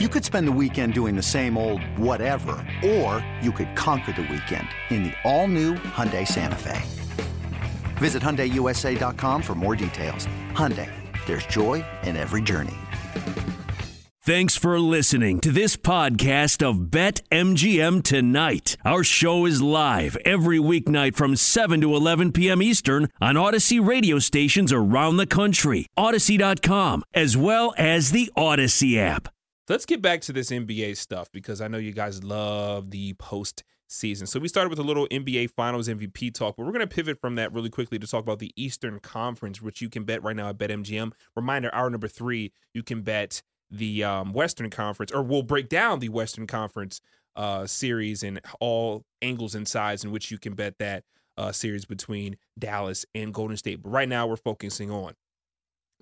You could spend the weekend doing the same old whatever, or you could conquer the weekend in the all-new Hyundai Santa Fe. Visit HyundaiUSA.com for more details. Hyundai, there's joy in every journey. Thanks for listening to this podcast of Bet MGM Tonight. Our show is live every weeknight from 7 to 11 p.m. Eastern on Audacy radio stations around the country, Audacy.com, as well as the Audacy app. Let's get back to this NBA stuff because I know you guys love the post season. So we started with a little NBA Finals MVP talk, but we're going to pivot from that really quickly to talk about the Eastern Conference, which you can bet right now at BetMGM. Reminder: hour number three, you can bet the um, Western Conference, or we'll break down the Western Conference uh, series and all angles and sides in which you can bet that uh, series between Dallas and Golden State. But right now, we're focusing on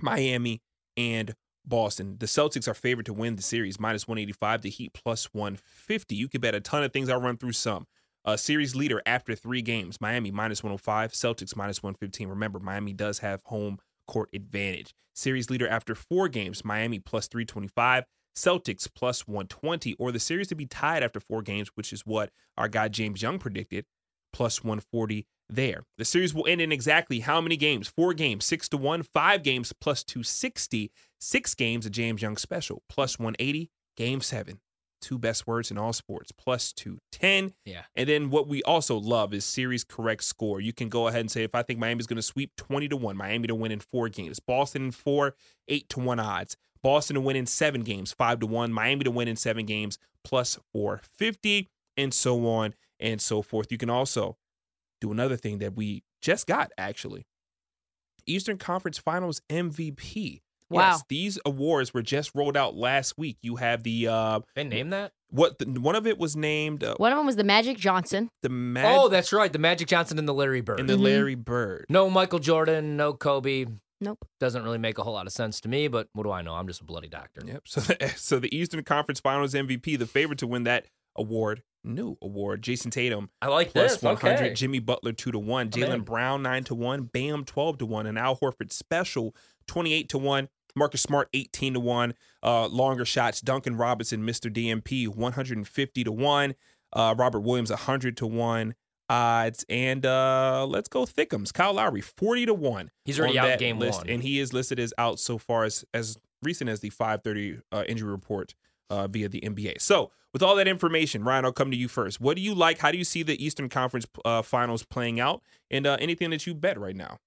Miami and Boston. The Celtics are favored to win the series, minus 185. The Heat plus 150. You can bet a ton of things. I'll run through some. Uh, series leader after three games, Miami minus 105, Celtics minus 115. Remember, Miami does have home court advantage. Series leader after four games, Miami plus 325, Celtics plus 120, or the series to be tied after four games, which is what our guy James Young predicted, plus 140 there. The series will end in exactly how many games? Four games, six to one, five games plus 260, six games, a James Young special, plus 180, game seven. Two best words in all sports, plus 210. Yeah. And then what we also love is series correct score. You can go ahead and say, if I think Miami's going to sweep 20 to 1, Miami to win in four games, Boston in four, 8 to 1 odds. Boston to win in seven games, 5 to 1, Miami to win in seven games, plus 450, and so on and so forth. You can also do another thing that we just got actually. Eastern Conference Finals MVP. Wow. Yes, these awards were just rolled out last week. You have the uh They named that? what the, one of it was named uh, One of them was the Magic Johnson. the Mag- Oh, that's right. The Magic Johnson and the Larry Bird. and the Mhm. Larry Bird. no Michael Jordan, no Kobe. Nope. Doesn't really make a whole lot of sense to me, but what do I know? I'm just a bloody doctor. Yep. So the, so the Eastern Conference Finals MVP, the favorite to win that award, new award, Jayson Tatum I like plus this. 100, Okay. Jimmy Butler 2 to 1, Jaylen Brown 9 to 1, Bam 12 to 1, and Al Horford special 28 to 1. Marcus Smart 18 to 1. Uh, longer shots, Duncan Robinson, Mr. DMP 150 to 1. Uh, Robert Williams 100 to 1 odds. And uh, let's go Thickums. Kyle Lowry 40 to 1. He's already on out game list, one. And he is listed as out so far as, as recent as the 530 uh, injury report uh, via the NBA. So, with all that information, Ryan, I'll come to you first. What do you like? How do you see the Eastern Conference uh, Finals playing out? And uh, anything that you bet right now?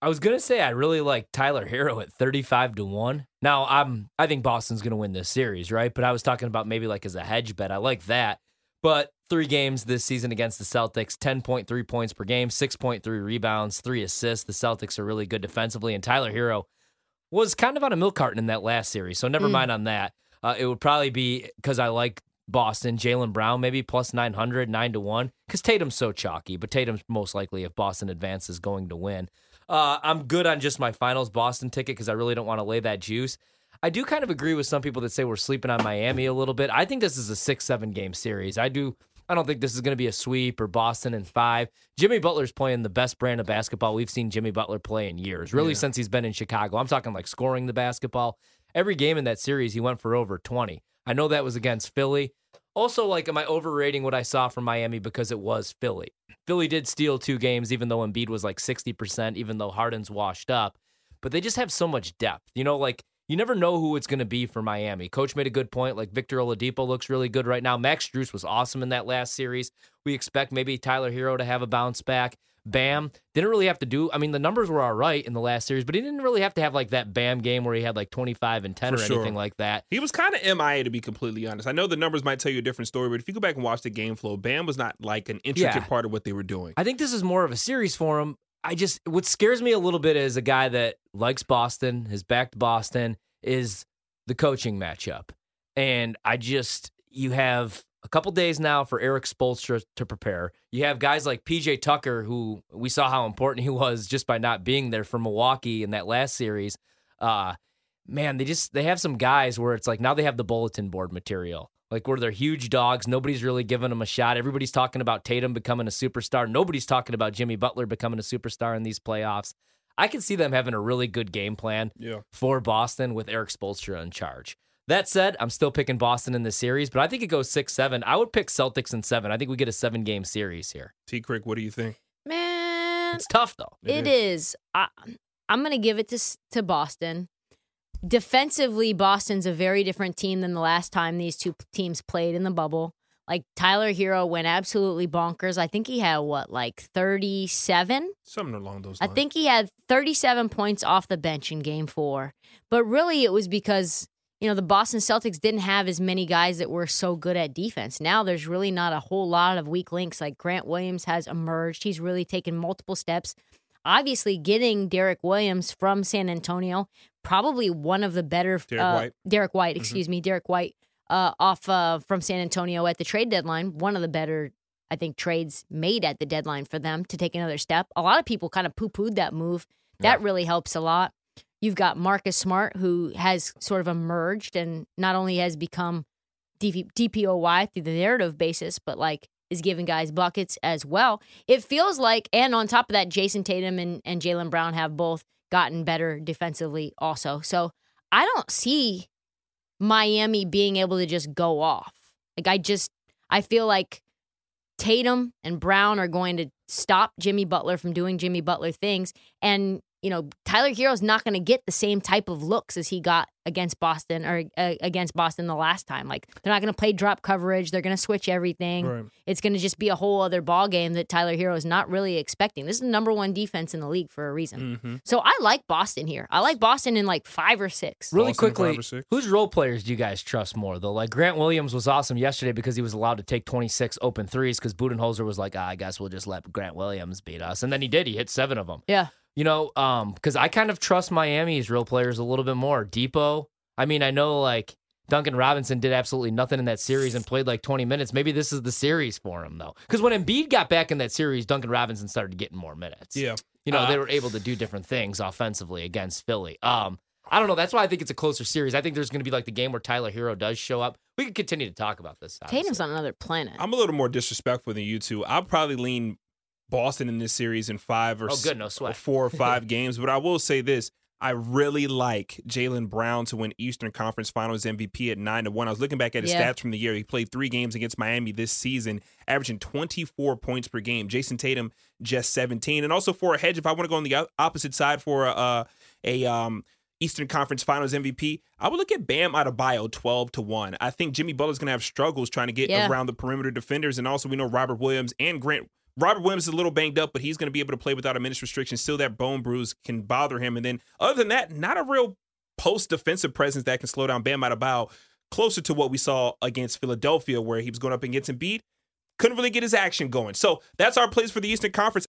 I was gonna say I really like Tyler Herro at 35 to 1. Now I'm I think Boston's gonna win this series, right? But I was talking about maybe like as a hedge bet. I like that. But three games this season against the Celtics, 10.3 points per game, 6.3 rebounds, three assists. The Celtics are really good defensively, and Tyler Herro was kind of on a milk carton in that last series. So never Mm. mind on that. Uh, it would probably be because I like Boston, Jaylen Brown, maybe plus 900, 9 to 1. Because Tatum's so chalky, but Tatum's most likely, if Boston advances, going to win. Uh, I'm good on just my finals Boston ticket because I really don't want to lay that juice. I do kind of agree with some people that say we're sleeping on Miami a little bit. I think this is a six, seven game series. I do. I don't think this is going to be a sweep or Boston in five. Jimmy Butler's playing the best brand of basketball we've seen Jimmy Butler play in years, really Yeah. since he's been in Chicago. I'm talking like scoring the basketball. Every game in that series, he went for over 20. I know that was against Philly. Also, like, am I overrating what I saw from Miami because it was Philly? Philly did steal two games, even though Embiid was like 60%, even though Harden's washed up. But they just have so much depth. You know, like, you never know who it's going to be for Miami. Coach made a good point. Like, Victor Oladipo looks really good right now. Max Strus was awesome in that last series. We expect maybe Tyler Herro to have a bounce back. Bam didn't really have to do. I mean, the numbers were all right in the last series, but he didn't really have to have like that Bam game where he had like 25 and 10 For or sure. anything like that. He was kind of MIA to be completely honest. I know the numbers might tell you a different story, but if you go back and watch the game flow, Bam was not like an intricate Yeah. part of what they were doing. I think this is more of a series for him. I just what scares me a little bit is a guy that likes Boston, has backed Boston, is the coaching matchup. And I just you have a couple days now for Erik Spoelstra to prepare. You have guys like PJ Tucker, who we saw how important he was just by not being there for Milwaukee in that last series. Uh man, they just they have some guys where it's like now they have the bulletin board material. Like where they're huge dogs, nobody's really giving them a shot. Everybody's talking about Tatum becoming a superstar. Nobody's talking about Jimmy Butler becoming a superstar in these playoffs. I can see them having a really good game plan Yeah. for Boston with Erik Spoelstra in charge. That said, I'm still picking Boston in the series, but I think it goes six seven. I would pick Celtics in seven. I think we get a seven game series here. T. Crick, what do you think? Man, It's tough though. it is. I, I'm going to give it to to Boston. Defensively, Boston's a very different team than the last time these two teams played in the bubble. Like Tyler Herro went absolutely bonkers. I think he had what, like 37? Something along those lines. I think he had 37 points off the bench in game four. But really, it was because, you know, the Boston Celtics didn't have as many guys that were so good at defense. Now there's really not a whole lot of weak links. Like Grant Williams has emerged, he's really taken multiple steps. Obviously, getting Derek Williams from San Antonio, probably one of the better. Derek uh, White. Derek White, Mhm. excuse me, Derek White, uh, off uh, from San Antonio at the trade deadline. One of the better I think trades made at the deadline for them to take another step. A lot of people kind of poo pooed that move. That really helps a lot. You've got Marcus Smart, who has sort of emerged and not only has become DPOY through the narrative basis, but like is giving guys buckets as well. It feels like, and on top of that, Jayson Tatum and, and Jaylen Brown have both gotten better defensively also. So I don't see Miami being able to just go off. Like I just, I feel like Tatum and Brown are going to stop Jimmy Butler from doing Jimmy Butler things. And, you know, Tyler Herro's not going to get the same type of looks as he got against Boston or uh, against Boston the last time. Like they're not going to play drop coverage. They're going to switch everything. Right. It's going to just be a whole other ball game that Tyler Herro is not really expecting. This is the number one defense in the league for a reason. Mm-hmm. So I like Boston here. I like Boston in like five or six. Really Boston, quickly, six. whose role players do you guys trust more though? Like Grant Williams was awesome yesterday because he was allowed to take 26 open threes because Budenholzer was like, ah, I guess we'll just let Grant Williams beat us, and then he did. He hit seven of them. Yeah. You know, um, because I kind of trust Miami's real players a little bit more. Dipo. I mean, I know like Duncan Robinson did absolutely nothing in that series and played like 20 minutes. Maybe this is the series for him though, because when Embiid got back in that series, Duncan Robinson started getting more minutes. Yeah. You know, Uh, they were able to do different things offensively against Philly. Um, I don't know. That's why I think it's a closer series. I think there's going to be like the game where Tyler Herro does show up. We could continue to talk about this. Tatum's on another planet. I'm a little more disrespectful than you two. I'll probably lean Boston in this series in five or Oh, good, no or four or five games. But I will say this. I really like Jaylen Brown to win Eastern Conference Finals MVP at nine to one. I was looking back at his Yeah. stats from the year. He played three games against Miami this season, averaging 24 points per game. Jayson Tatum just 17, and also for a hedge, if I want to go on the opposite side for a, uh, a um, Eastern Conference Finals MVP, I would look at Bam Adebayo 12 to 1. I think Jimmy Butler's going to have struggles trying to get Yeah. around the perimeter defenders. And also, we know Robert Williams and Grant. Robert Williams is a little banged up, but he's going to be able to play without a minutes restriction. Still, that bone bruise can bother him. And then, other than that, not a real post defensive presence that can slow down Bam Adebayo. Closer to what we saw against Philadelphia, where he was going up against Embiid couldn't really get his action going. So that's our plays for the Eastern Conference.